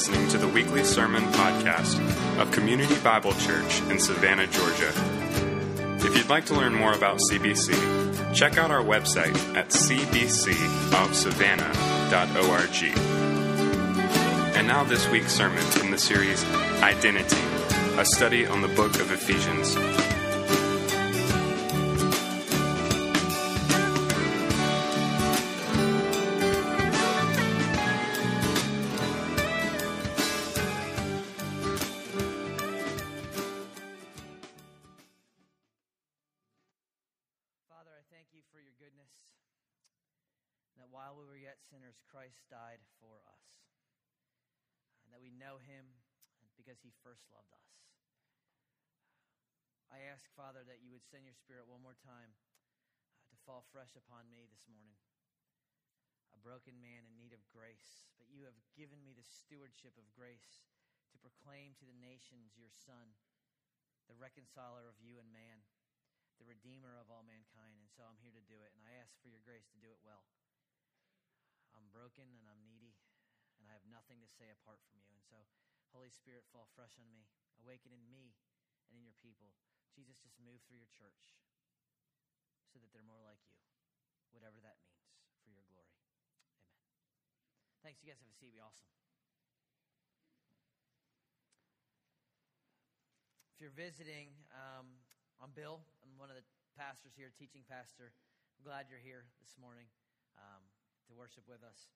listening to the weekly sermon podcast of Community Bible Church in Savannah, Georgia. If you'd like to learn more about CBC, check out our website at cbcofsavannah.org. And now, this week's sermon in the series Identity, a study on the book of Ephesians. That you would send your spirit one more time uh, to fall fresh upon me this morning. A broken man in need of grace, but you have given me the stewardship of grace to proclaim to the nations your Son, the reconciler of you and man the Redeemer of all mankind. And so I'm here to do it. And I ask for your grace to do it well. I'm broken and I'm needy, and I have nothing to say apart from you. And so, Holy Spirit, fall fresh on me, awaken in me and in your people. Jesus, just move through your church so that they're more like you, whatever that means, for your glory. Amen. Thanks. You guys have a seat. Be awesome. If you're visiting, um, I'm Bill. I'm one of the pastors here, teaching pastor. I'm glad you're here this morning um, to worship with us.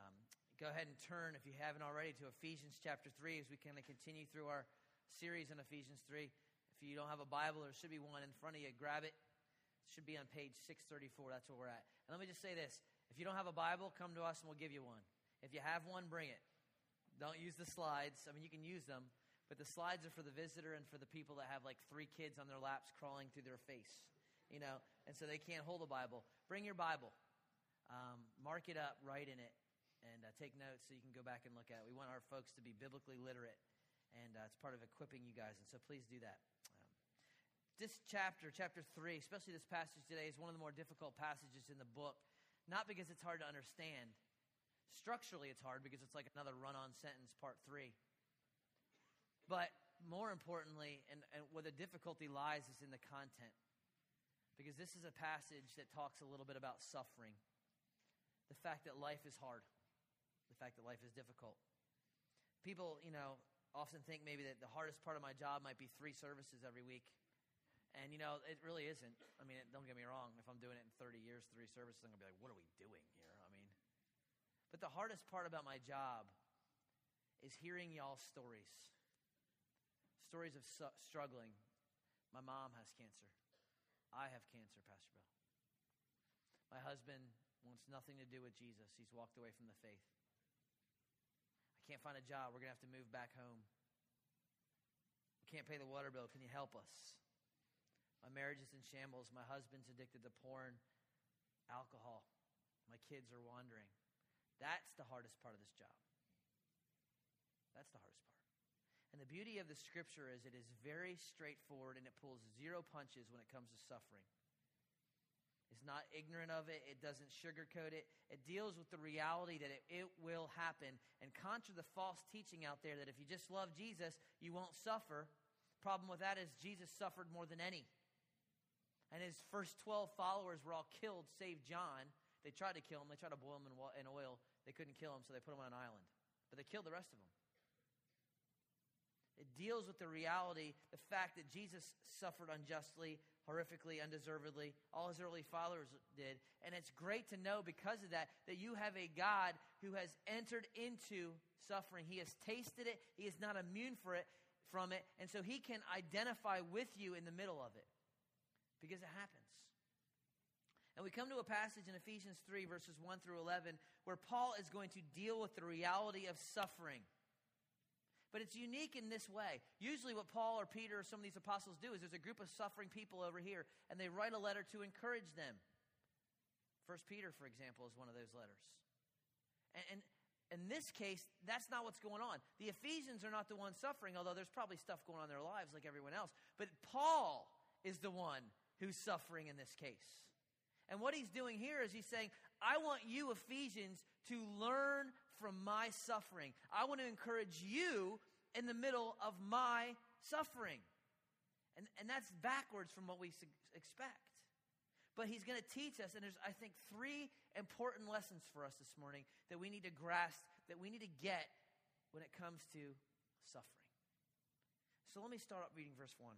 Um, go ahead and turn, if you haven't already, to Ephesians chapter 3 as we kind of continue through our series in Ephesians 3. If you don't have a Bible, there should be one in front of you. Grab it. It should be on page 634. That's where we're at. And let me just say this if you don't have a Bible, come to us and we'll give you one. If you have one, bring it. Don't use the slides. I mean, you can use them, but the slides are for the visitor and for the people that have like three kids on their laps crawling through their face, you know, and so they can't hold a Bible. Bring your Bible, um, mark it up, write in it, and uh, take notes so you can go back and look at it. We want our folks to be biblically literate, and uh, it's part of equipping you guys, and so please do that. This chapter, chapter 3, especially this passage today, is one of the more difficult passages in the book, not because it's hard to understand. Structurally, it's hard because it's like another run on sentence, part 3. But more importantly, and, and where the difficulty lies is in the content. Because this is a passage that talks a little bit about suffering. The fact that life is hard. The fact that life is difficult. People, you know, often think maybe that the hardest part of my job might be three services every week. And, you know, it really isn't. I mean, don't get me wrong. If I'm doing it in 30 years, three services, I'm to be like, what are we doing here? I mean, but the hardest part about my job is hearing y'all's stories stories of su- struggling. My mom has cancer. I have cancer, Pastor Bill. My husband wants nothing to do with Jesus. He's walked away from the faith. I can't find a job. We're to have to move back home. We can't pay the water bill. Can you help us? My marriage is in shambles. My husband's addicted to porn, alcohol. My kids are wandering. That's the hardest part of this job. That's the hardest part. And the beauty of the scripture is it is very straightforward and it pulls zero punches when it comes to suffering. It's not ignorant of it. It doesn't sugarcoat it. It deals with the reality that it, it will happen. And contra the false teaching out there that if you just love Jesus, you won't suffer. Problem with that is Jesus suffered more than any. And his first 12 followers were all killed, save John. They tried to kill him. They tried to boil him in oil. They couldn't kill him, so they put him on an island. But they killed the rest of them. It deals with the reality, the fact that Jesus suffered unjustly, horrifically, undeservedly. All his early followers did. And it's great to know because of that, that you have a God who has entered into suffering. He has tasted it, he is not immune for it, from it. And so he can identify with you in the middle of it because it happens. And we come to a passage in Ephesians 3, verses 1 through 11, where Paul is going to deal with the reality of suffering. But it's unique in this way. Usually, what Paul or Peter or some of these apostles do is there's a group of suffering people over here, and they write a letter to encourage them. First Peter, for example, is one of those letters. And, and in this case, that's not what's going on. The Ephesians are not the ones suffering, although there's probably stuff going on in their lives like everyone else. But Paul is the one who's suffering in this case. And what he's doing here is he's saying, I want you, Ephesians, to learn from my suffering. I want to encourage you in the middle of my suffering. And, and that's backwards from what we expect. But he's going to teach us, and there's, I think, three important lessons for us this morning that we need to grasp, that we need to get when it comes to suffering. So let me start up reading verse 1.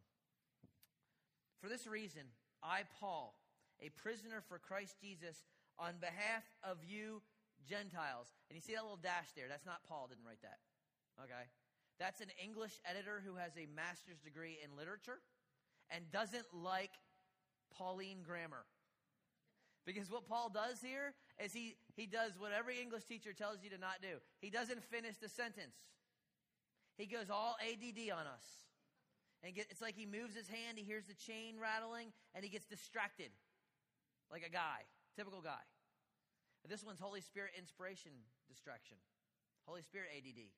For this reason, I, Paul, a prisoner for Christ Jesus, on behalf of you Gentiles. And you see that little dash there? That's not Paul, didn't write that. Okay? That's an English editor who has a master's degree in literature and doesn't like Pauline grammar. Because what Paul does here is he, he does what every English teacher tells you to not do. He doesn't finish the sentence. He goes all ADD on us. And get, it's like he moves his hand, he hears the chain rattling, and he gets distracted. Like a guy, typical guy. This one's Holy Spirit inspiration distraction. Holy Spirit ADD.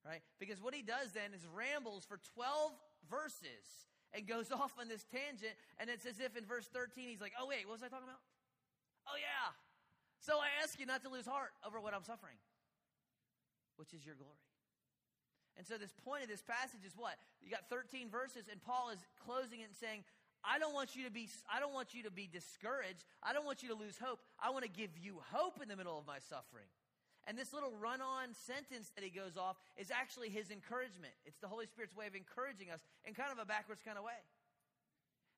Right? Because what he does then is rambles for 12 verses and goes off on this tangent, and it's as if in verse 13 he's like, oh, wait, what was I talking about? Oh, yeah. So I ask you not to lose heart over what I'm suffering, which is your glory. And so, this point of this passage is what? You got 13 verses, and Paul is closing it and saying, I don't want you to be I don't want you to be discouraged. I don't want you to lose hope. I want to give you hope in the middle of my suffering. And this little run-on sentence that he goes off is actually his encouragement. It's the Holy Spirit's way of encouraging us in kind of a backwards kind of way.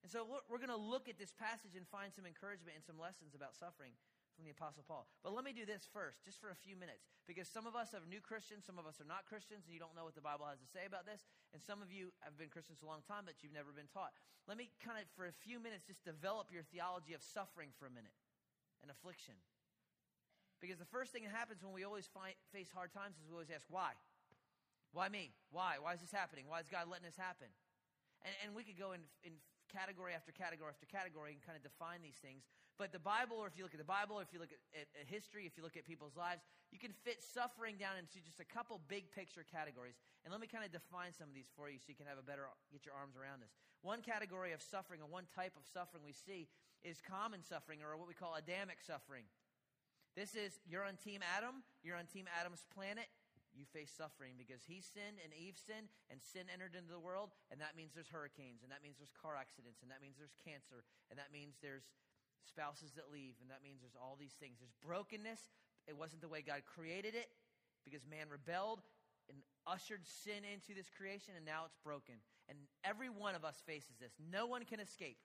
And so we're going to look at this passage and find some encouragement and some lessons about suffering from the Apostle Paul. But let me do this first, just for a few minutes, because some of us are new Christians, some of us are not Christians, and you don't know what the Bible has to say about this. And some of you have been Christians a long time, but you've never been taught. Let me kind of, for a few minutes, just develop your theology of suffering for a minute and affliction. Because the first thing that happens when we always find, face hard times is we always ask, why? Why me? Why? Why is this happening? Why is God letting this happen? And, and we could go in, in category after category after category and kind of define these things. But the Bible, or if you look at the Bible, or if you look at, at, at, history, if you look at people's lives, you can fit suffering down into just a couple big picture categories. And let me kind of define some of these for you so you can have a better, get your arms around this. One category of suffering, or one type of suffering we see, is common suffering, or what we call Adamic suffering. This is you're on Team Adam, you're on Team Adam's planet, you face suffering because he sinned and Eve sinned and sin entered into the world, and that means there's hurricanes, and that means there's car accidents, and that means there's cancer, and that means there's spouses that leave, and that means there's all these things. There's brokenness. It wasn't the way God created it because man rebelled and ushered sin into this creation, and now it's broken. And every one of us faces this. No one can escape.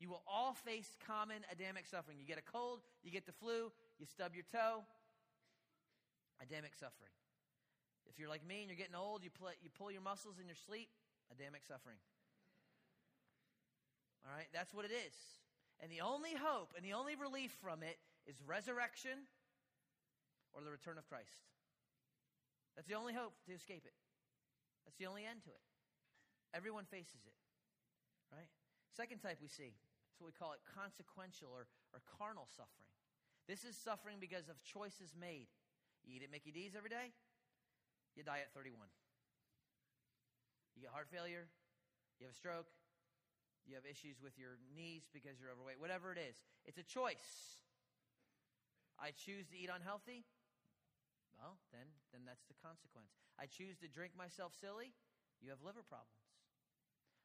You will all face common Adamic suffering. You get a cold, you get the flu, you stub your toe. Adamic suffering. If you're like me and you're getting old, you, pull, you pull your muscles in your sleep, Adamic suffering. All right, that's what it is. And the only hope and the only relief from it is resurrection or the return of Christ. That's the only hope to escape it. That's the only end to it. Everyone faces it. Right? Second type we see is what we call it consequential or, or carnal suffering. This is suffering because of choices made. You eat at Mickey D's every day, you die at 31. You get heart failure, you have a stroke, you have issues with your knees because you're overweight, whatever it is. It's a choice. I choose to eat unhealthy. Well, then, then that's the consequence. I choose to drink myself silly. You have liver problems.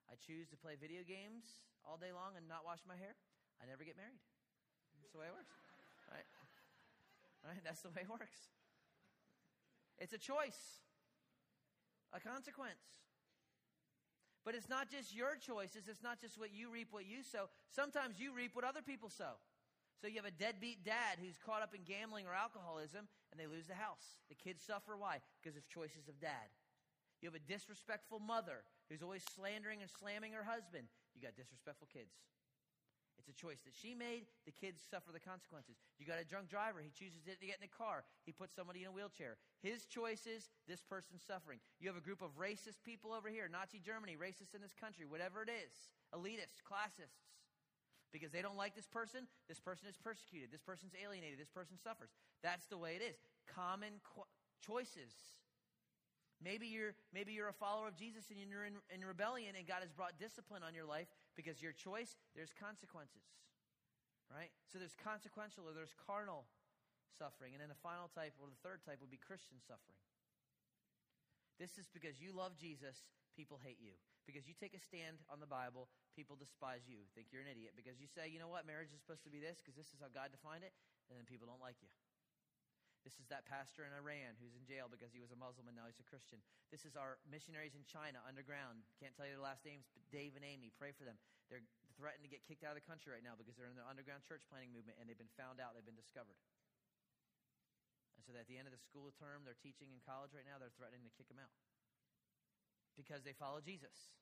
I choose to play video games all day long and not wash my hair. I never get married. That's the way it works. Right? Right? That's the way it works. It's a choice, a consequence. But it's not just your choices. It's not just what you reap, what you sow. Sometimes you reap what other people sow. So you have a deadbeat dad who's caught up in gambling or alcoholism and they lose the house. The kids suffer. Why? Because of choices of dad. You have a disrespectful mother who's always slandering and slamming her husband. You got disrespectful kids. It's a choice that she made. The kids suffer the consequences. You got a drunk driver. He chooses to get in a car. He puts somebody in a wheelchair. His choices, this person's suffering. You have a group of racist people over here, Nazi Germany, racists in this country, whatever it is, elitists, classists. Because they don't like this person, this person is persecuted. This person's alienated. This person suffers. That's the way it is. Common qu- choices. Maybe you're, maybe you're a follower of Jesus and you're in, in rebellion and God has brought discipline on your life because your choice, there's consequences. Right? So there's consequential or there's carnal suffering. And then the final type, or the third type, would be Christian suffering. This is because you love Jesus, people hate you. Because you take a stand on the Bible, people despise you, think you're an idiot. Because you say, you know what, marriage is supposed to be this, because this is how God defined it, and then people don't like you. This is that pastor in Iran who's in jail because he was a Muslim and now he's a Christian. This is our missionaries in China underground. Can't tell you their last names, but Dave and Amy, pray for them. They're threatened to get kicked out of the country right now because they're in the underground church planting movement and they've been found out, they've been discovered. And so at the end of the school term, they're teaching in college right now, they're threatening to kick them out because they follow Jesus.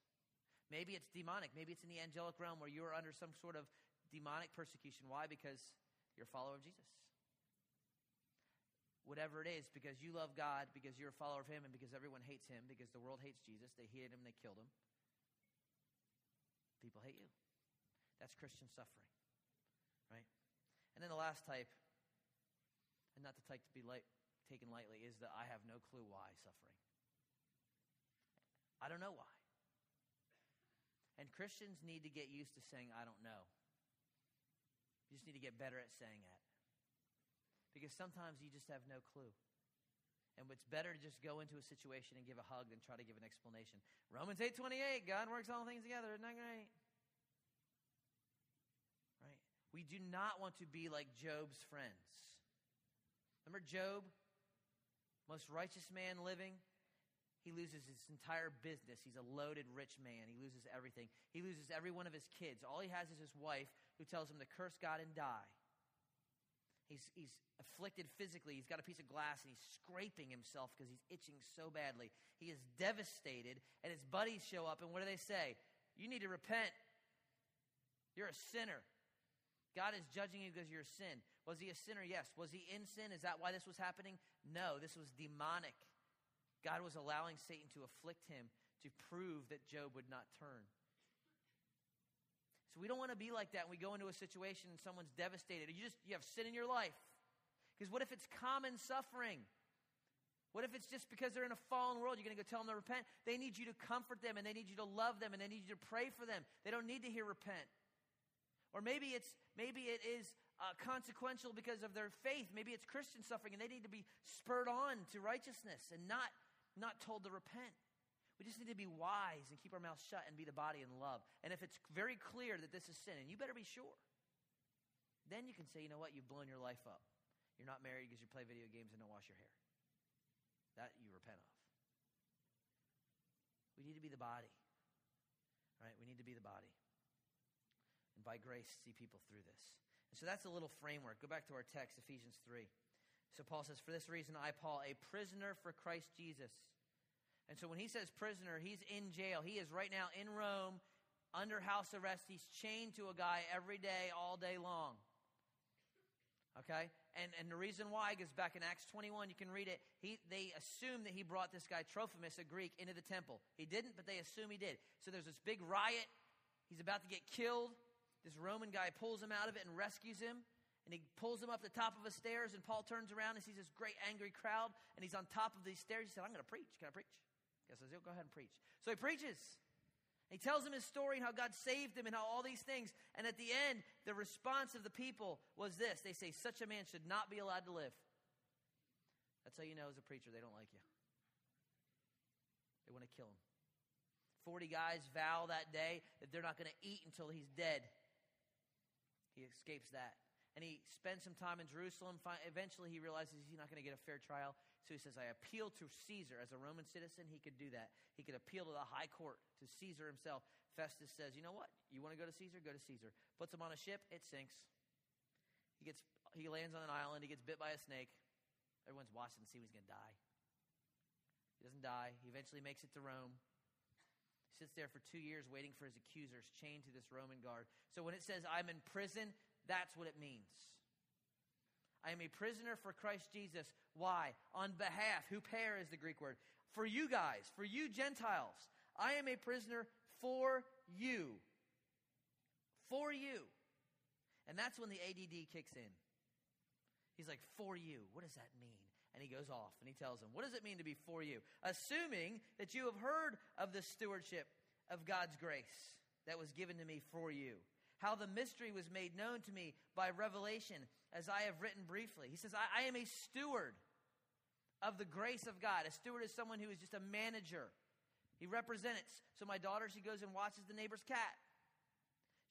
Maybe it's demonic. Maybe it's in the angelic realm where you're under some sort of demonic persecution. Why? Because you're a follower of Jesus whatever it is, because you love God, because you're a follower of Him, and because everyone hates Him, because the world hates Jesus. They hated Him, they killed Him. People hate you. That's Christian suffering, right? And then the last type, and not the type to be light, taken lightly, is that I have no clue why suffering. I don't know why. And Christians need to get used to saying, I don't know. You just need to get better at saying that because sometimes you just have no clue. And it's better to just go into a situation and give a hug than try to give an explanation. Romans 8:28, God works all things together. Isn't that great? Right? We do not want to be like Job's friends. Remember Job, most righteous man living? He loses his entire business. He's a loaded rich man. He loses everything. He loses every one of his kids. All he has is his wife who tells him to curse God and die. He's, he's afflicted physically. He's got a piece of glass and he's scraping himself because he's itching so badly. He is devastated, and his buddies show up, and what do they say? You need to repent. You're a sinner. God is judging you because you're a sin. Was he a sinner? Yes. Was he in sin? Is that why this was happening? No, this was demonic. God was allowing Satan to afflict him to prove that Job would not turn. So we don't want to be like that when we go into a situation and someone's devastated. You just you have sin in your life. Because what if it's common suffering? What if it's just because they're in a fallen world? You're going to go tell them to repent? They need you to comfort them and they need you to love them and they need you to pray for them. They don't need to hear repent. Or maybe it's maybe it is uh, consequential because of their faith. Maybe it's Christian suffering and they need to be spurred on to righteousness and not not told to repent. We just need to be wise and keep our mouth shut and be the body in love. And if it's very clear that this is sin, and you better be sure, then you can say, you know what, you've blown your life up. You're not married because you play video games and don't wash your hair. That you repent of. We need to be the body. Right? We need to be the body. And by grace, see people through this. And so that's a little framework. Go back to our text, Ephesians 3. So Paul says, For this reason, I, Paul, a prisoner for Christ Jesus and so when he says prisoner, he's in jail. He is right now in Rome under house arrest. He's chained to a guy every day, all day long. Okay? And, and the reason why is back in Acts 21, you can read it. He, they assume that he brought this guy Trophimus, a Greek, into the temple. He didn't, but they assume he did. So there's this big riot. He's about to get killed. This Roman guy pulls him out of it and rescues him. And he pulls him up the top of the stairs, and Paul turns around and sees this great angry crowd, and he's on top of these stairs. He said, I'm going to preach. Can I preach? God says, Go ahead and preach. So he preaches. He tells him his story and how God saved him and how all these things. And at the end, the response of the people was this they say, Such a man should not be allowed to live. That's how you know as a preacher, they don't like you. They want to kill him. 40 guys vow that day that they're not going to eat until he's dead. He escapes that. And he spends some time in Jerusalem. Eventually, he realizes he's not going to get a fair trial. So he says, I appeal to Caesar. As a Roman citizen, he could do that. He could appeal to the high court, to Caesar himself. Festus says, You know what? You want to go to Caesar? Go to Caesar. Puts him on a ship, it sinks. He, gets, he lands on an island, he gets bit by a snake. Everyone's watching to see he's going to die. He doesn't die. He eventually makes it to Rome. Sits there for two years waiting for his accusers, chained to this Roman guard. So when it says, I'm in prison, that's what it means. I am a prisoner for Christ Jesus. Why? On behalf, huper is the Greek word. For you guys, for you Gentiles. I am a prisoner for you. For you. And that's when the ADD kicks in. He's like, for you. What does that mean? And he goes off and he tells him, What does it mean to be for you? Assuming that you have heard of the stewardship of God's grace that was given to me for you how the mystery was made known to me by revelation, as I have written briefly. He says, I, I am a steward of the grace of God. A steward is someone who is just a manager. He represents. So my daughter, she goes and watches the neighbor's cat.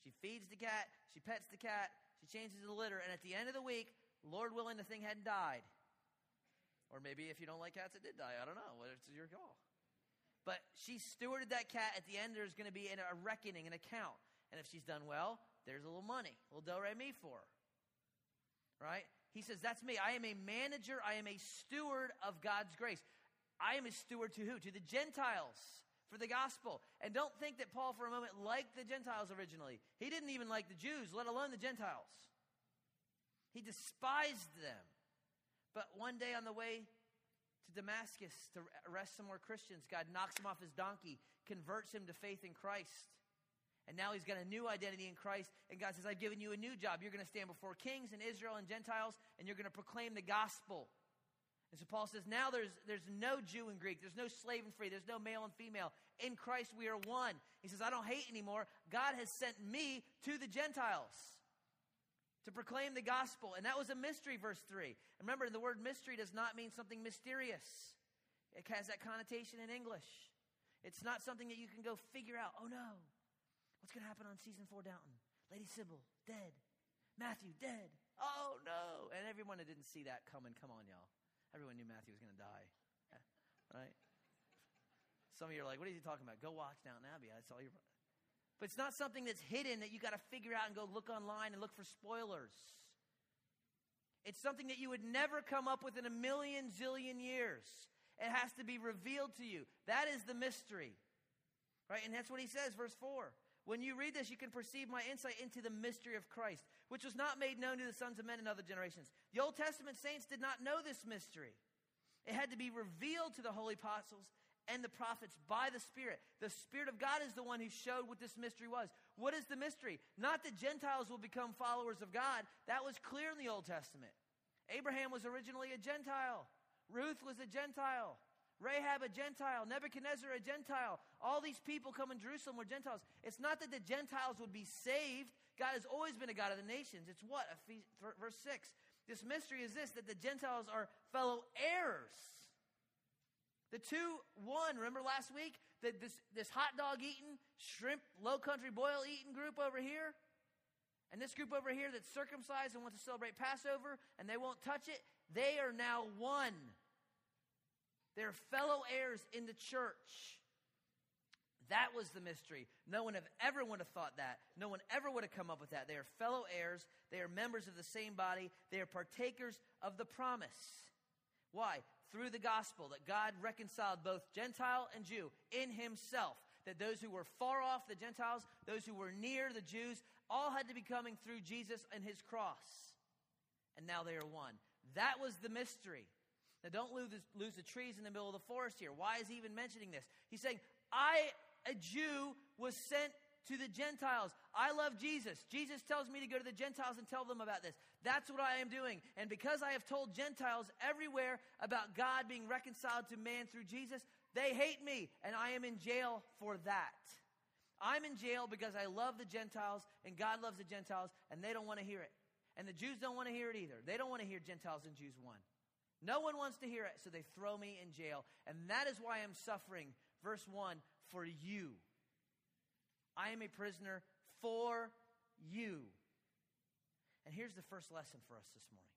She feeds the cat, she pets the cat, she changes the litter, and at the end of the week, Lord willing, the thing hadn't died. Or maybe if you don't like cats, it did die. I don't know. It's your call. But she stewarded that cat. At the end, there's going to be a reckoning, an account. And if she's done well, there's a little money, a little do mi for her. Right? He says, That's me. I am a manager. I am a steward of God's grace. I am a steward to who? To the Gentiles for the gospel. And don't think that Paul, for a moment, liked the Gentiles originally. He didn't even like the Jews, let alone the Gentiles. He despised them. But one day on the way to Damascus to arrest some more Christians, God knocks him off his donkey, converts him to faith in Christ. And now he's got a new identity in Christ. And God says, I've given you a new job. You're going to stand before kings and Israel and Gentiles, and you're going to proclaim the gospel. And so Paul says, now there's, there's no Jew and Greek. There's no slave and free. There's no male and female. In Christ we are one. He says, I don't hate anymore. God has sent me to the Gentiles to proclaim the gospel. And that was a mystery, verse 3. Remember, the word mystery does not mean something mysterious, it has that connotation in English. It's not something that you can go figure out. Oh no, what's going to happen on season four Downton? Lady Sybil, dead. Matthew, dead. Oh no. And everyone that didn't see that coming, come on, y'all. Everyone knew Matthew was going to die. Right? Some of you are like, what is he talking about? Go watch Downton Abbey. That's all you're. But it's not something that's hidden that you got to figure out and go look online and look for spoilers. It's something that you would never come up with in a million zillion years. It has to be revealed to you. That is the mystery. Right? And that's what he says, verse 4. When you read this, you can perceive my insight into the mystery of Christ, which was not made known to the sons of men in other generations. The Old Testament saints did not know this mystery. It had to be revealed to the holy apostles and the prophets by the Spirit. The Spirit of God is the one who showed what this mystery was. What is the mystery? Not that Gentiles will become followers of God. That was clear in the Old Testament. Abraham was originally a Gentile, Ruth was a Gentile. Rahab, a Gentile. Nebuchadnezzar, a Gentile. All these people come in Jerusalem were Gentiles. It's not that the Gentiles would be saved. God has always been a God of the nations. It's what? Verse 6. This mystery is this that the Gentiles are fellow heirs. The two, one, remember last week? That this, this hot dog eating, shrimp, low country boil eating group over here? And this group over here that's circumcised and wants to celebrate Passover and they won't touch it, they are now one. They're fellow heirs in the church. That was the mystery. No one have ever would have thought that. No one ever would have come up with that. They are fellow heirs. They are members of the same body. They are partakers of the promise. Why? Through the gospel that God reconciled both Gentile and Jew in himself. That those who were far off, the Gentiles, those who were near, the Jews, all had to be coming through Jesus and his cross. And now they are one. That was the mystery. Now, don't lose, lose the trees in the middle of the forest here. Why is he even mentioning this? He's saying, I, a Jew, was sent to the Gentiles. I love Jesus. Jesus tells me to go to the Gentiles and tell them about this. That's what I am doing. And because I have told Gentiles everywhere about God being reconciled to man through Jesus, they hate me, and I am in jail for that. I'm in jail because I love the Gentiles, and God loves the Gentiles, and they don't want to hear it. And the Jews don't want to hear it either. They don't want to hear Gentiles and Jews one. No one wants to hear it, so they throw me in jail. And that is why I'm suffering. Verse 1 for you. I am a prisoner for you. And here's the first lesson for us this morning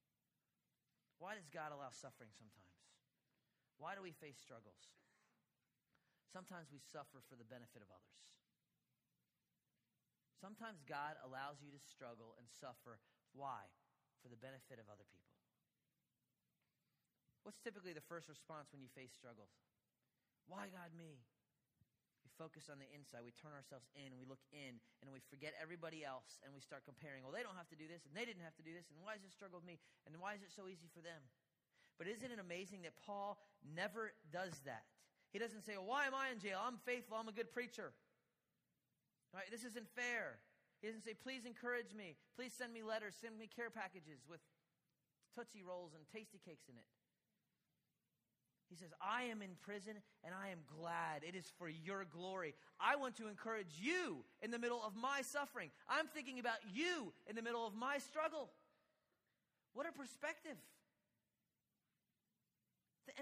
Why does God allow suffering sometimes? Why do we face struggles? Sometimes we suffer for the benefit of others. Sometimes God allows you to struggle and suffer. Why? For the benefit of other people. What's typically the first response when you face struggles? Why God me? We focus on the inside. We turn ourselves in we look in and we forget everybody else and we start comparing. Well, they don't have to do this and they didn't have to do this and why is this struggle with me and why is it so easy for them? But isn't it amazing that Paul never does that? He doesn't say, well, why am I in jail? I'm faithful. I'm a good preacher. Right? This isn't fair. He doesn't say, please encourage me. Please send me letters. Send me care packages with Tootsie Rolls and Tastykakes in it. He says, I am in prison and I am glad. It is for your glory. I want to encourage you in the middle of my suffering. I'm thinking about you in the middle of my struggle. What a perspective.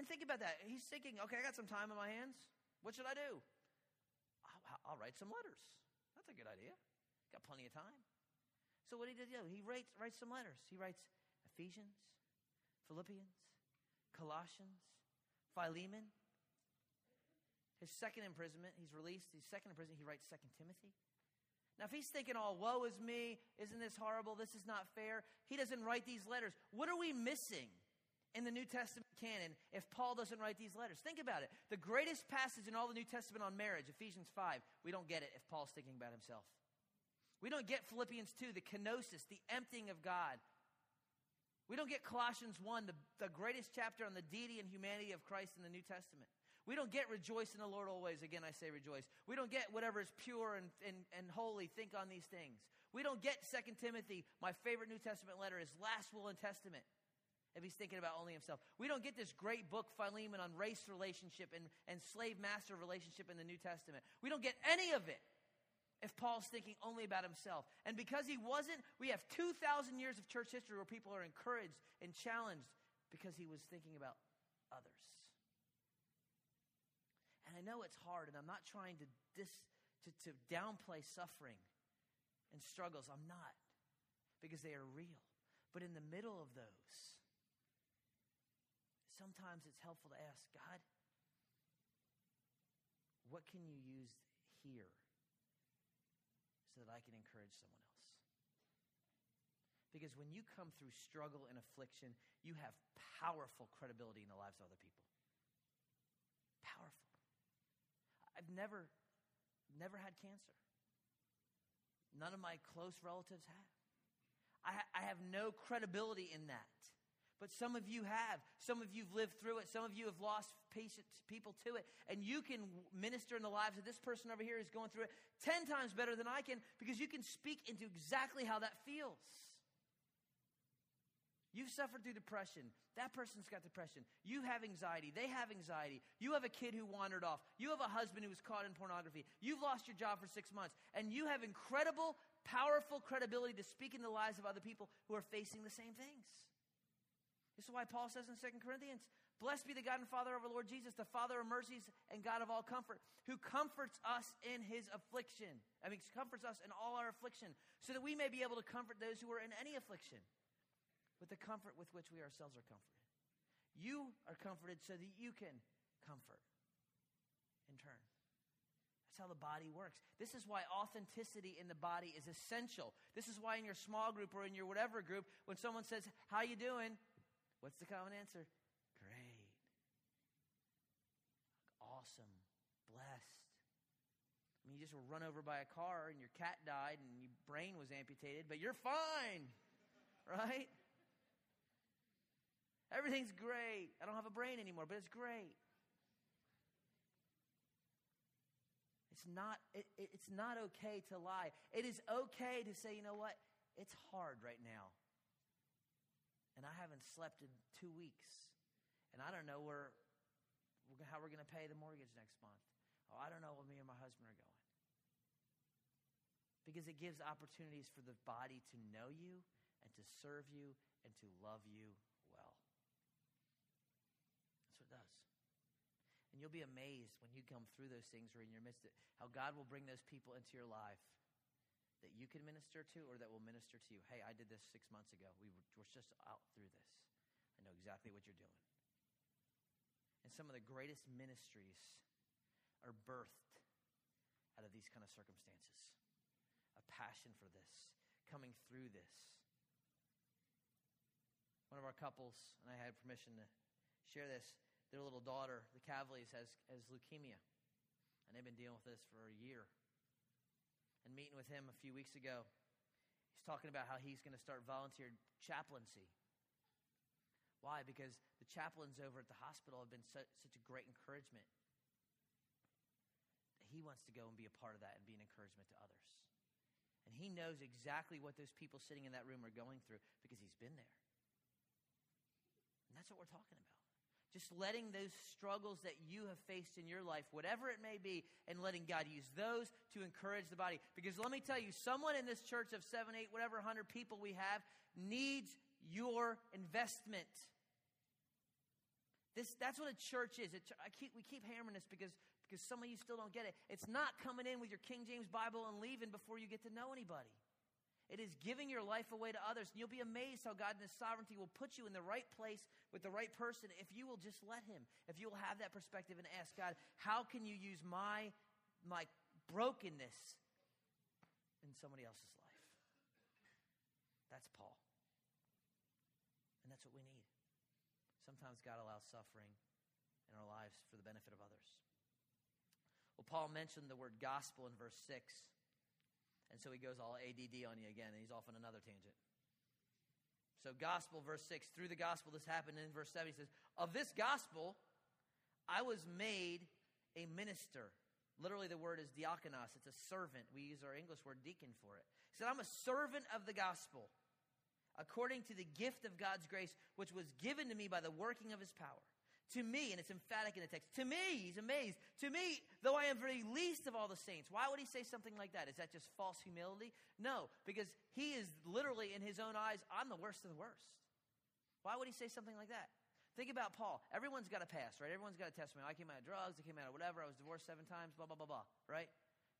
And think about that. He's thinking, okay, I got some time on my hands. What should I do? Oh, I'll, I'll write some letters. That's a good idea. Got plenty of time. So what did he do? He writes, writes some letters. He writes Ephesians, Philippians, Colossians, Philemon. His second imprisonment, he's released. His second imprisonment, he writes Second Timothy. Now, if he's thinking, oh, woe is me, isn't this horrible, this is not fair, he doesn't write these letters. What are we missing in the New Testament canon if Paul doesn't write these letters? Think about it. The greatest passage in all the New Testament on marriage, Ephesians 5, we don't get it if Paul's thinking about himself. We don't get Philippians 2, the kenosis, the emptying of God. We don't get Colossians 1, the, the greatest chapter on the deity and humanity of Christ in the New Testament. We don't get rejoice in the Lord always. Again, I say rejoice. We don't get whatever is pure and, and, and holy, think on these things. We don't get Second Timothy, my favorite New Testament letter, his last will and testament, if he's thinking about only himself. We don't get this great book, Philemon, on race relationship and, and slave master relationship in the New Testament. We don't get any of it if Paul's thinking only about himself. And because he wasn't, we have 2,000 years of church history where people are encouraged and challenged because he was thinking about others. And I know it's hard, and I'm not trying to, dis, to, to downplay suffering and struggles. I'm not, because they are real. But in the middle of those, sometimes it's helpful to ask God, what can you use here? So that I can encourage someone else. Because when you come through struggle and affliction, you have powerful credibility in the lives of other people. Powerful. I've never, never had cancer. None of my close relatives have. I, I have no credibility in that. But some of you have. Some of you have lived through it. Some of you have lost people to it. And you can minister in the lives of this person over here who's going through it 10 times better than I can because you can speak into exactly how that feels. You've suffered through depression. That person's got depression. You have anxiety. They have anxiety. You have a kid who wandered off. You have a husband who was caught in pornography. You've lost your job for six months. And you have incredible, powerful credibility to speak in the lives of other people who are facing the same things. This is why Paul says in 2 Corinthians, Blessed be the God and Father of our Lord Jesus, the Father of mercies and God of all comfort, who comforts us in his affliction. I mean, comforts us in all our affliction, so that we may be able to comfort those who are in any affliction with the comfort with which we ourselves are comforted. You are comforted so that you can comfort in turn. That's how the body works. This is why authenticity in the body is essential. This is why in your small group or in your whatever group, when someone says, How you doing? What's the common answer? Great. Awesome. Blessed. I mean, you just were run over by a car and your cat died and your brain was amputated, but you're fine. Right? Everything's great. I don't have a brain anymore, but it's great. It's not, it, it's not okay to lie. It is okay to say, you know what? It's hard right now and I haven't slept in two weeks, and I don't know where, how we're going to pay the mortgage next month. Oh, I don't know where me and my husband are going. Because it gives opportunities for the body to know you and to serve you and to love you well. That's what it does. And you'll be amazed when you come through those things or in your midst how God will bring those people into your life that you can minister to or that will minister to you. Hey, I did this six months ago. We were, just out through this. I know exactly what you're doing. And some of the greatest ministries are birthed out of these kind of circumstances a passion for this, coming through this. One of our couples, and I had permission to share this, their little daughter, the Cavalies, has, has leukemia. And they've been dealing with this for a year and meeting with him a few weeks ago. He's talking about how he's going to start volunteer chaplaincy. Why? Because the chaplains over at the hospital have been such, such a great encouragement. He wants to go and be a part of that and be an encouragement to others. And he knows exactly what those people sitting in that room are going through because he's been there. And that's what we're talking about. Just letting those struggles that you have faced in your life, whatever it may be, and letting God use those to encourage the body. Because let me tell you, someone in this church of seven, eight, whatever hundred people we have needs your investment. This, that's what a church is. It, keep, we keep hammering this because, because some of you still don't get it. It's not coming in with your King James Bible and leaving before you get to know anybody. It is giving your life away to others. And you'll be amazed how God in His sovereignty will put you in the right place with the right person if you will just let Him. If you will have that perspective and ask God, how can you use my, my brokenness in somebody else's life? That's Paul. And that's what we need. Sometimes God allows suffering in our lives for the benefit of others. Well, Paul mentioned the word gospel in verse 6. And so he goes all ADD on you again, and he's off on another tangent. So, gospel, verse 6, through the gospel, this happened. in verse 7, he says, Of this gospel, I was made a minister. Literally, the word is diakonos. It's a servant. We use our English word deacon for it. He said, I'm a servant of the gospel, according to the gift of God's grace, which was given to me by the working of his power. To me, and it's emphatic in the text, to me, he's amazed. To me, though I am very least of all the saints. Why would he say something like that? Is that just false humility? No, because he is literally, in his own eyes, I'm the worst of the worst. Why would he say something like that? Think about Paul. Everyone's got a past, right? Everyone's got a testimony. I came out of drugs, I came out of whatever, I was divorced seven times, blah, blah, blah, blah, right?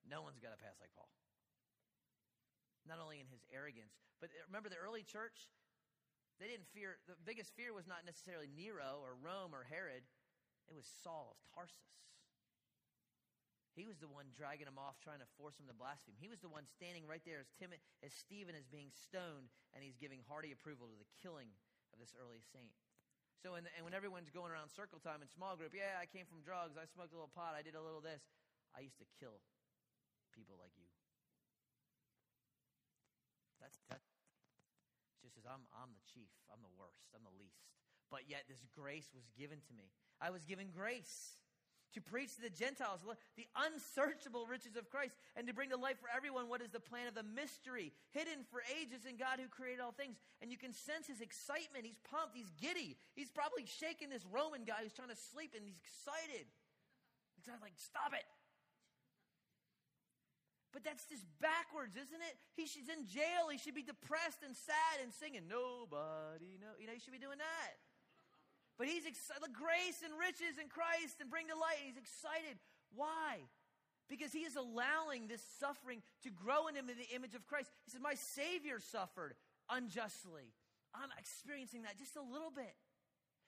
No one's got a past like Paul. Not only in his arrogance, but remember the early church, they didn't fear, the biggest fear was not necessarily Nero or Rome or Herod, it was Saul of Tarsus. He was the one dragging him off, trying to force him to blaspheme. He was the one standing right there as Timothy, as Stephen is being stoned, and he's giving hearty approval to the killing of this early saint. So, in the, and when everyone's going around circle time in small group, yeah, I came from drugs, I smoked a little pot, I did a little this. I used to kill people like you. That's that just I'm, I'm the chief. I'm the worst. I'm the least. But yet this grace was given to me. I was given grace to preach to the Gentiles the unsearchable riches of Christ and to bring to light for everyone what is the plan of the mystery hidden for ages in God who created all things. And you can sense his excitement. He's pumped. He's giddy. He's probably shaking this Roman guy who's trying to sleep and he's excited. He's like, stop it. But that's just backwards, isn't it? He he's in jail. He should be depressed and sad and singing, Nobody know. You know, he should be doing that. But he's excited. Grace and riches in Christ and bring to light. He's excited. Why? Because he is allowing this suffering to grow in him in the image of Christ. He says, My Savior suffered unjustly. I'm experiencing that just a little bit.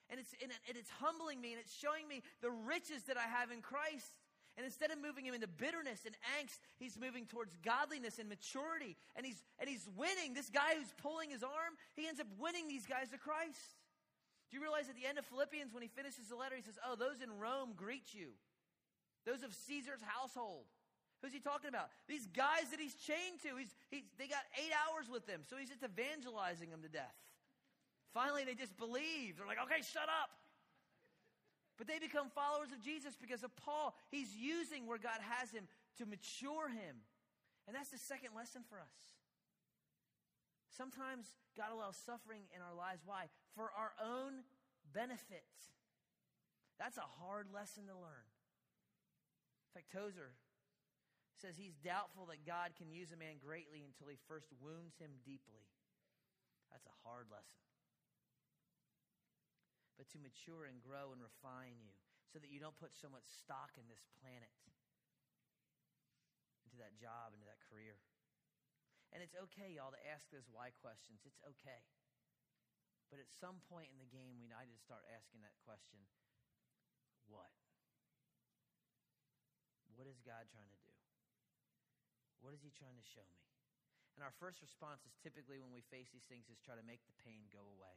And it's, and it's humbling me and it's showing me the riches that I have in Christ. And instead of moving him into bitterness and angst, he's moving towards godliness and maturity. And he's, and he's winning. This guy who's pulling his arm, he ends up winning these guys to Christ. Do you realize at the end of Philippians, when he finishes the letter, he says, Oh, those in Rome greet you. Those of Caesar's household. Who's he talking about? These guys that he's chained to. He's, he's, they got eight hours with them, so he's just evangelizing them to death. Finally, they just believe. They're like, okay, shut up. But they become followers of Jesus because of Paul. He's using where God has him to mature him. And that's the second lesson for us. Sometimes God allows suffering in our lives. Why? For our own benefit. That's a hard lesson to learn. In fact, Tozer says he's doubtful that God can use a man greatly until he first wounds him deeply. That's a hard lesson but to mature and grow and refine you so that you don't put so much stock in this planet, into that job, into that career. And it's okay, y'all, to ask those why questions. It's okay. But at some point in the game, we need to start asking that question what? What is God trying to do? What is He trying to show me? And our first response is typically when we face these things is try to make the pain go away.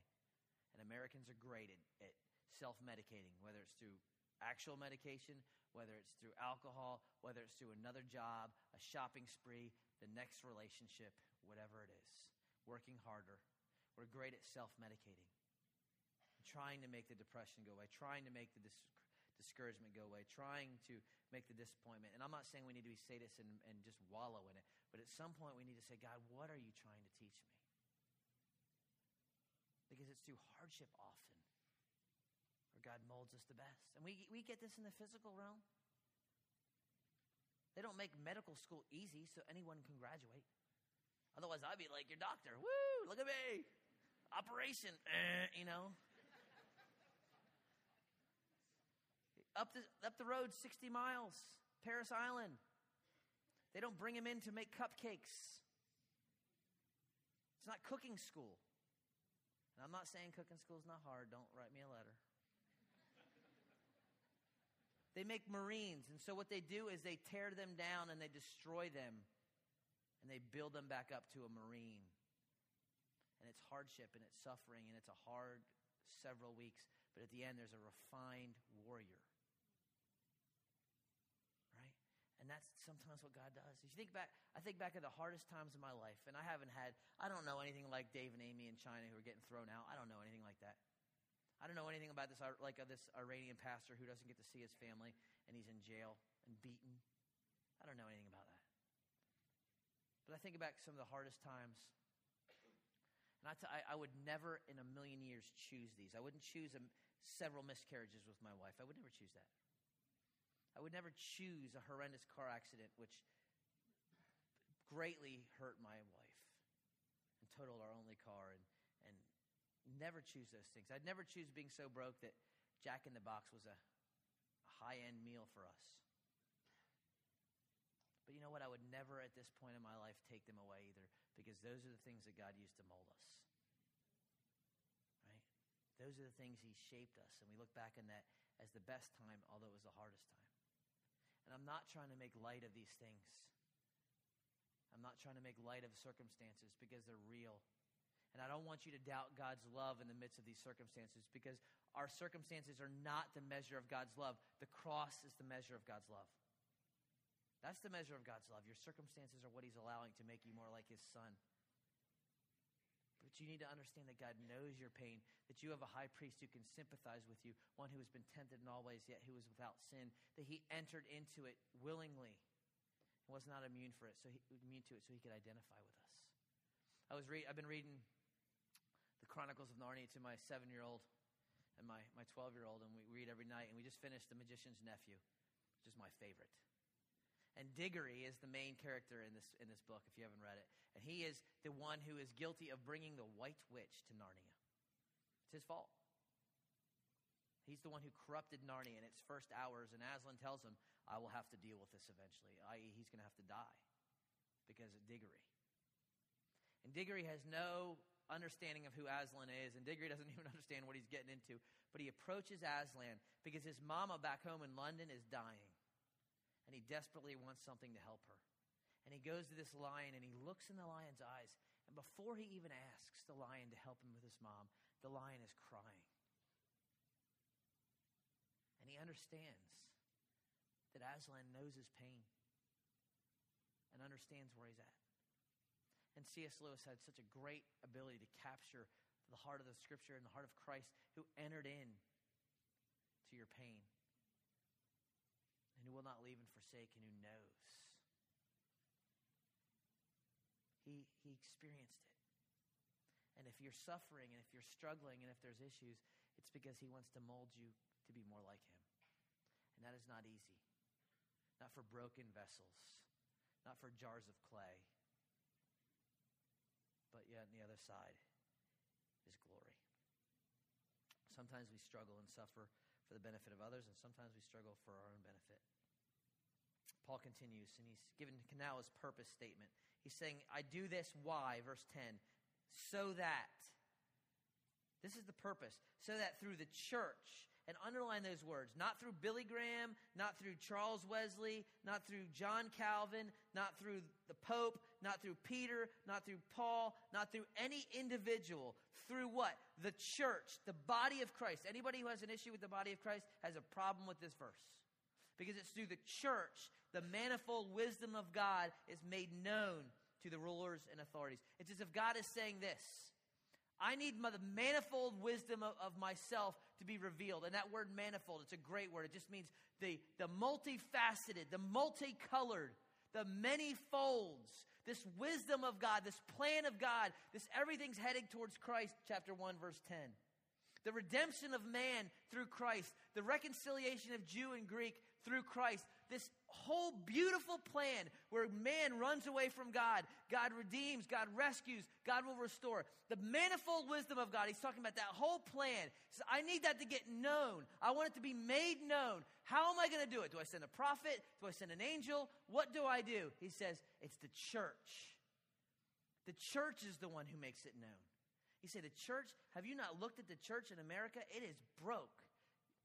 And Americans are great at, at self medicating, whether it's through actual medication, whether it's through alcohol, whether it's through another job, a shopping spree, the next relationship, whatever it is. Working harder. We're great at self medicating, trying to make the depression go away, trying to make the dis- discouragement go away, trying to make the disappointment. And I'm not saying we need to be sadists and, and just wallow in it, but at some point we need to say, God, what are you trying to teach me? Because it's through hardship often where God molds us the best. And we, we get this in the physical realm. They don't make medical school easy so anyone can graduate. Otherwise, I'd be like your doctor. Woo, look at me. Operation, eh, you know. up, the, up the road 60 miles, Parris Island. They don't bring him in to make cupcakes. It's not cooking school. And I'm not saying cooking school is not hard. Don't write me a letter. They make Marines, and so what they do is they tear them down and they destroy them, and they build them back up to a Marine. And it's hardship and it's suffering and it's a hard several weeks, but at the end, there's a refined warrior. Right? And that's sometimes what God does. If you think back, I think back at the hardest times in my life, and I haven't had, I don't know anything like Dave and Amy in China who are getting thrown out. I don't know anything like that. I don't know anything about this, like this Iranian pastor who doesn't get to see his family and he's in jail and beaten. I don't know anything about that. But I think about some of the hardest times. And I, t- I, I would never in a million years choose these. I wouldn't choose a, several miscarriages with my wife. I would never choose that. I would never choose a horrendous car accident which greatly hurt my wife and totaled our only car and, and never choose those things. I'd never choose being so broke that Jack in the Box was a, a high end meal for us. But you know what? I would never at this point in my life take them away either because those are the things that God used to mold us. Right? Those are the things He shaped us. And we look back on that as the best time, although it was the hardest time. And I'm not trying to make light of these things. I'm not trying to make light of circumstances because they're real and I don't want you to doubt God's love in the midst of these circumstances because our circumstances are not the measure of God's love. The cross is the measure of God's love. That's the measure of God's love. Your circumstances are what He's allowing to make you more like His Son. But you need to understand that God knows your pain, that you have a high priest who can sympathize with you, one who has been tempted in all ways, yet who was without sin, that He entered into it willingly and was not immune for it, so he, immune to it, so He could identify with us. I was re- I've been reading the Chronicles of Narnia to my seven year old and my, my 12 year old, and we read every night. And we just finished The Magician's Nephew, which is my favorite. And Diggory is the main character in this, in this book, if you haven't read it. And he is the one who is guilty of bringing the White Witch to Narnia. It's his fault. He's the one who corrupted Narnia in its first hours, and Aslan tells him, I will have to deal with this eventually, i.e., he's going to have to die because of Diggory. And Diggory has no understanding of who Aslan is, and Diggory doesn't even understand what he's getting into. But he approaches Aslan because his mama back home in London is dying, and he desperately wants something to help her. And he goes to this lion and he looks in the lion's eyes, and before he even asks the lion to help him with his mom, the lion is crying. And he understands that Aslan knows his pain and understands where he's at. And C.S. Lewis had such a great ability to capture the heart of the scripture and the heart of Christ who entered in to your pain and who will not leave and forsake and who knows. He, he experienced it. And if you're suffering and if you're struggling and if there's issues, it's because he wants to mold you to be more like him. And that is not easy. Not for broken vessels, not for jars of clay but yet on the other side is glory. Sometimes we struggle and suffer for the benefit of others, and sometimes we struggle for our own benefit. Paul continues, and he's given now his purpose statement. He's saying, I do this, why? Verse 10, so that. This is the purpose, so that through the church, and underline those words. Not through Billy Graham, not through Charles Wesley, not through John Calvin, not through the Pope, not through Peter, not through Paul, not through any individual. Through what? The church, the body of Christ. Anybody who has an issue with the body of Christ has a problem with this verse. Because it's through the church, the manifold wisdom of God is made known to the rulers and authorities. It's as if God is saying this I need the manifold wisdom of, of, myself to be revealed. And that word manifold, it's a great word. It just means the, the multifaceted, the multicolored, the many folds, this wisdom of God, this plan of God, this everything's heading towards Christ, chapter 1, verse 10. The redemption of man through Christ, the reconciliation of Jew and Greek through Christ, this whole beautiful plan where man runs away from God, God redeems, God rescues, God will restore. The manifold wisdom of God, he's talking about that whole plan. He says, I need that to get known. I want it to be made known. How am I going to do it? Do I send a prophet? Do I send an angel? What do I do? He says, it's the church. The church is the one who makes it known. You say, the church, have you not looked at the church in America? It is broke.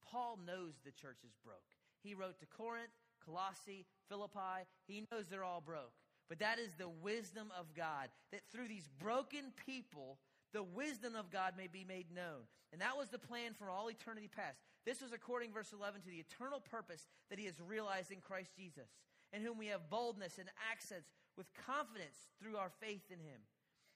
Paul knows the church is broke. He wrote to Corinth, Colossae, Philippi. He knows they're all broke. But that is the wisdom of God, that through these broken people, the wisdom of God may be made known. And that was the plan for all eternity past. This was according, verse 11, to the eternal purpose that he has realized in Christ Jesus, in whom we have boldness and access with confidence through our faith in him.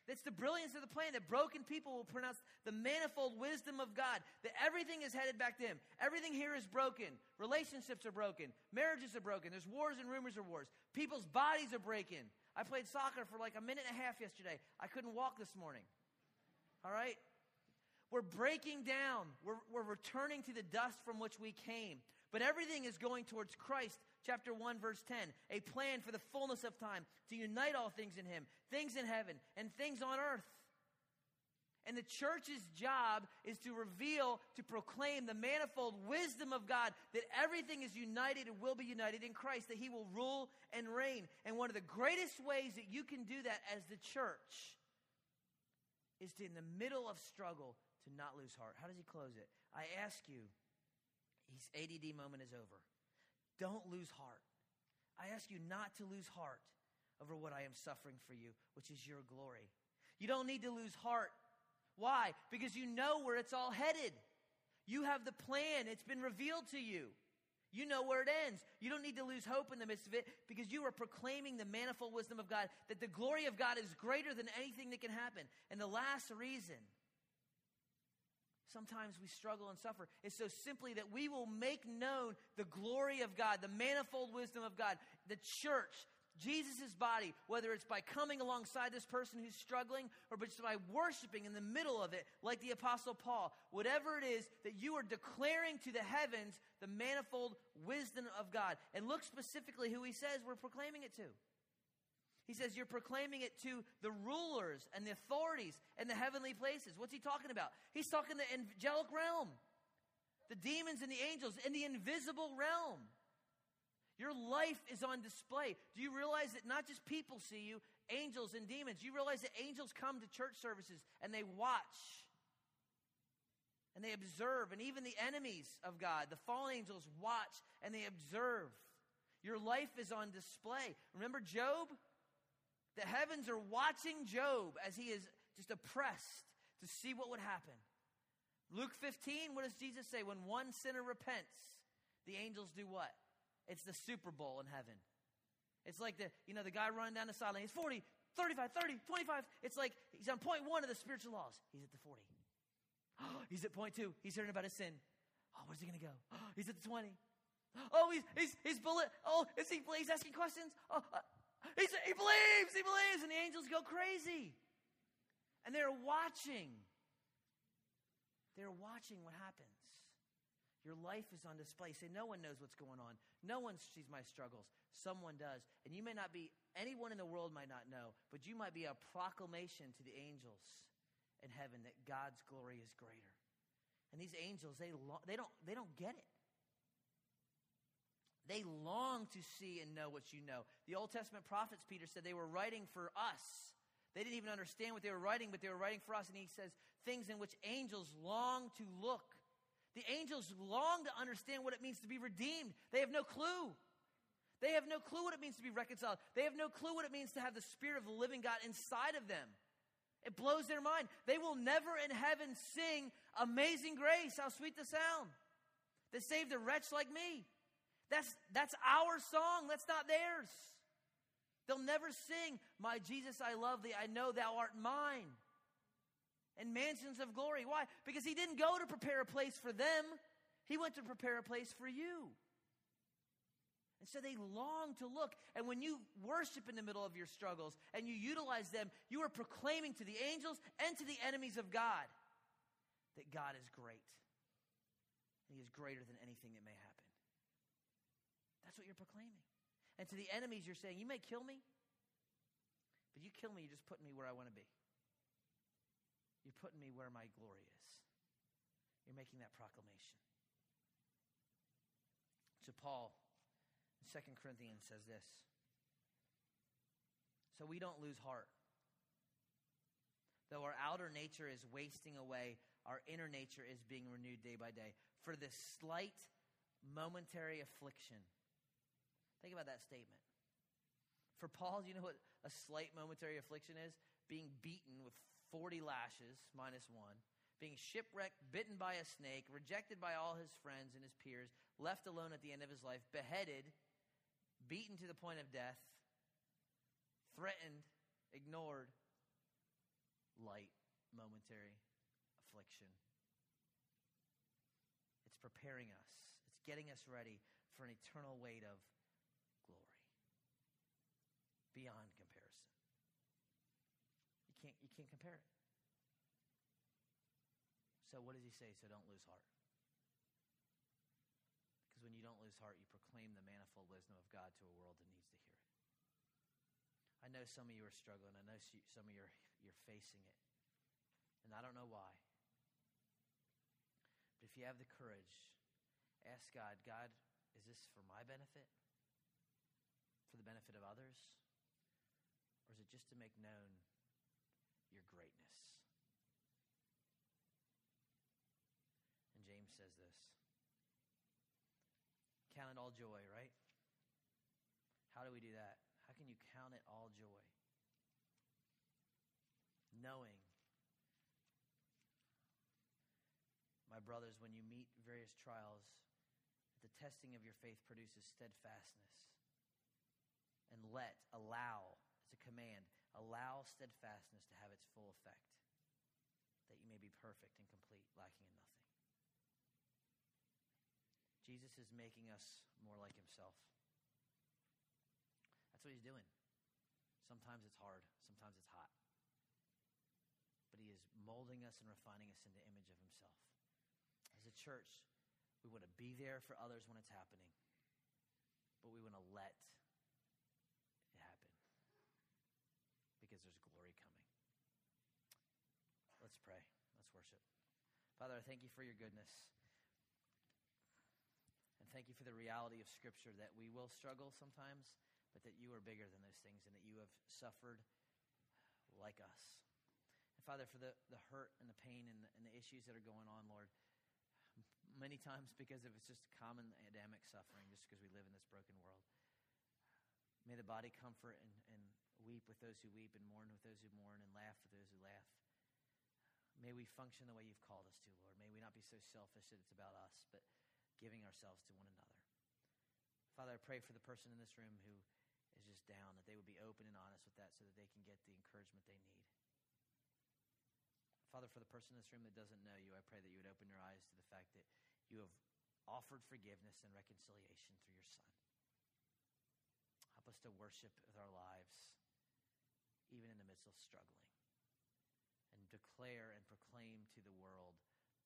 That's the brilliance of the plan that broken people will pronounce the manifold wisdom of God, that everything is headed back to Him. Everything here is broken. Relationships are broken. Marriages are broken. There's wars and rumors of wars. People's bodies are breaking. I played soccer for like a minute and a half yesterday. I couldn't walk this morning. All right? We're breaking down. We're, we're returning to the dust from which we came. But everything is going towards Christ chapter 1 verse 10 a plan for the fullness of time to unite all things in him things in heaven and things on earth. And the church's job is to reveal to proclaim the manifold wisdom of god that everything is united and will be united in christ that he will rule and reign. And one of the greatest ways that you can do that as the church is to in the middle of struggle to not lose heart. How does he close it? I ask you his add moment is over don't lose heart. I ask you not to lose heart over what I am suffering for you, which is your glory. You don't need to lose heart. Why? Because you know where it's all headed. You have the plan, it's been revealed to you. You know where it ends. You don't need to lose hope in the midst of it because you are proclaiming the manifold wisdom of God, that the glory of God is greater than anything that can happen. And the last reason sometimes we struggle and suffer is so simply that we will make known the glory of God, the manifold wisdom of God, the church, Jesus' body, whether it's by coming alongside this person who's struggling or just by worshiping in the middle of it, like the Apostle Paul, whatever it is that you are declaring to the heavens the manifold wisdom of God. And look specifically who he says we're proclaiming it to. He says you're proclaiming it to the rulers and the authorities and the heavenly places. What's he talking about? He's talking the angelic realm, the demons and the angels in the invisible realm. Your life is on display. Do you realize that not just people see you, angels and demons? You realize that angels come to church services and they watch and they observe, and even the enemies of God, the fallen angels, watch and they observe. Your life is on display. Remember Job? The heavens are watching Job as he is just oppressed to see what would happen. Luke 15, what does Jesus say? When one sinner repents, the angels do what? It's the Super Bowl in heaven. It's like the, you know, the guy running down the sideline. He's 40, 35, 30, 25. It's like he's on point one of the spiritual laws. He's at the 40. Oh, he's at point two. He's hearing about his sin. Oh, where's he going to go? Oh, he's at the 20. Oh, he's, he's, he's bullet. Oh, is he, he's asking questions. Oh, uh, he, he believes, he believes, and the angels go crazy. And they're watching. They're watching what happens. Your life is on display. Say, no one knows what's going on. No one sees my struggles. Someone does. And you may not be, anyone in the world might not know, but you might be a proclamation to the angels in heaven that God's glory is greater. And these angels, they, lo- they, don't, they don't get it. They long to see and know what you know. The Old Testament prophets, Peter said, they were writing for us. They didn't even understand what they were writing, but they were writing for us. And he says, things in which angels long to look. The angels long to understand what it means to be redeemed. They have no clue. They have no clue what it means to be reconciled. They have no clue what it means to have the Spirit of the living God inside of them. It blows their mind. They will never in heaven sing Amazing Grace, how sweet the sound that saved a wretch like me. That's, that's our song, that's not theirs. They'll never sing, My Jesus, I love thee, I know thou art mine. And mansions of glory. Why? Because he didn't go to prepare a place for them, he went to prepare a place for you. And so they long to look. And when you worship in the middle of your struggles and you utilize them, you are proclaiming to the angels and to the enemies of God that God is great. And he is greater than anything that may happen. That's what you're proclaiming. And to the enemies, you're saying, You may kill me, but you kill me, you're just putting me where I want to be. You're putting me where my glory is. You're making that proclamation. So, Paul 2 Corinthians says this So we don't lose heart. Though our outer nature is wasting away, our inner nature is being renewed day by day. For this slight momentary affliction. Think about that statement. For Paul, you know what a slight momentary affliction is? Being beaten with 40 lashes, minus one, being shipwrecked, bitten by a snake, rejected by all his friends and his peers, left alone at the end of his life, beheaded, beaten to the point of death, threatened, ignored, light, momentary affliction. It's preparing us, it's getting us ready for an eternal weight of beyond comparison. You can't, you can't compare it. So, what does he say? So, don't lose heart. Because when you don't lose heart, you proclaim the manifold wisdom of God to a world that needs to hear it. I know some of you are struggling. I know some of you are you're facing it. And I don't know why. But if you have the courage, ask God, God, is this for my benefit? For the benefit of others? Is it just to make known your greatness? And James says this Count it all joy, right? How do we do that? How can you count it all joy? Knowing My brothers, when you meet various trials, the testing of your faith produces steadfastness. And let, allow, command, allow steadfastness to have its full effect, that you may be perfect and complete, lacking in nothing. Jesus is making us more like himself. That's what he's doing. Sometimes it's hard, sometimes it's hot. But he is molding us and refining us into the image of himself As a church, we want to be there for others when it's happening, but we want to let it happen because there's glory coming. Let's pray. Let's worship. Father, I thank you for your goodness. And thank you for the reality of Scripture that we will struggle sometimes, but that you are bigger than those things and that you have suffered like us. And Father, for the, the hurt and the pain and the, and the issues that are going on, Lord, many times because of it's just common Adamic suffering, just because we live in this broken world. May the body comfort and, and weep with those who weep, and mourn with those who mourn, and laugh with those who laugh. May we function the way you've called us to, Lord. May we not be so selfish that it's about us, but giving ourselves to one another. Father, I pray for the person in this room who is just down, that they would be open and honest with that so that they can get the encouragement they need. Father, for the person in this room that doesn't know you, I pray that you would open your eyes to the fact that you have offered forgiveness and reconciliation through your Son. Help us to worship with our lives, even in the midst of struggling, declare and proclaim to the world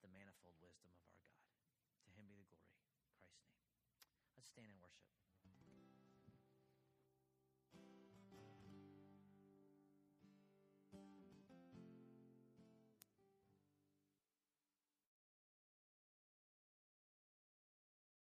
the manifold wisdom of our God. To him be the glory. In Christ's name. Let's stand and worship.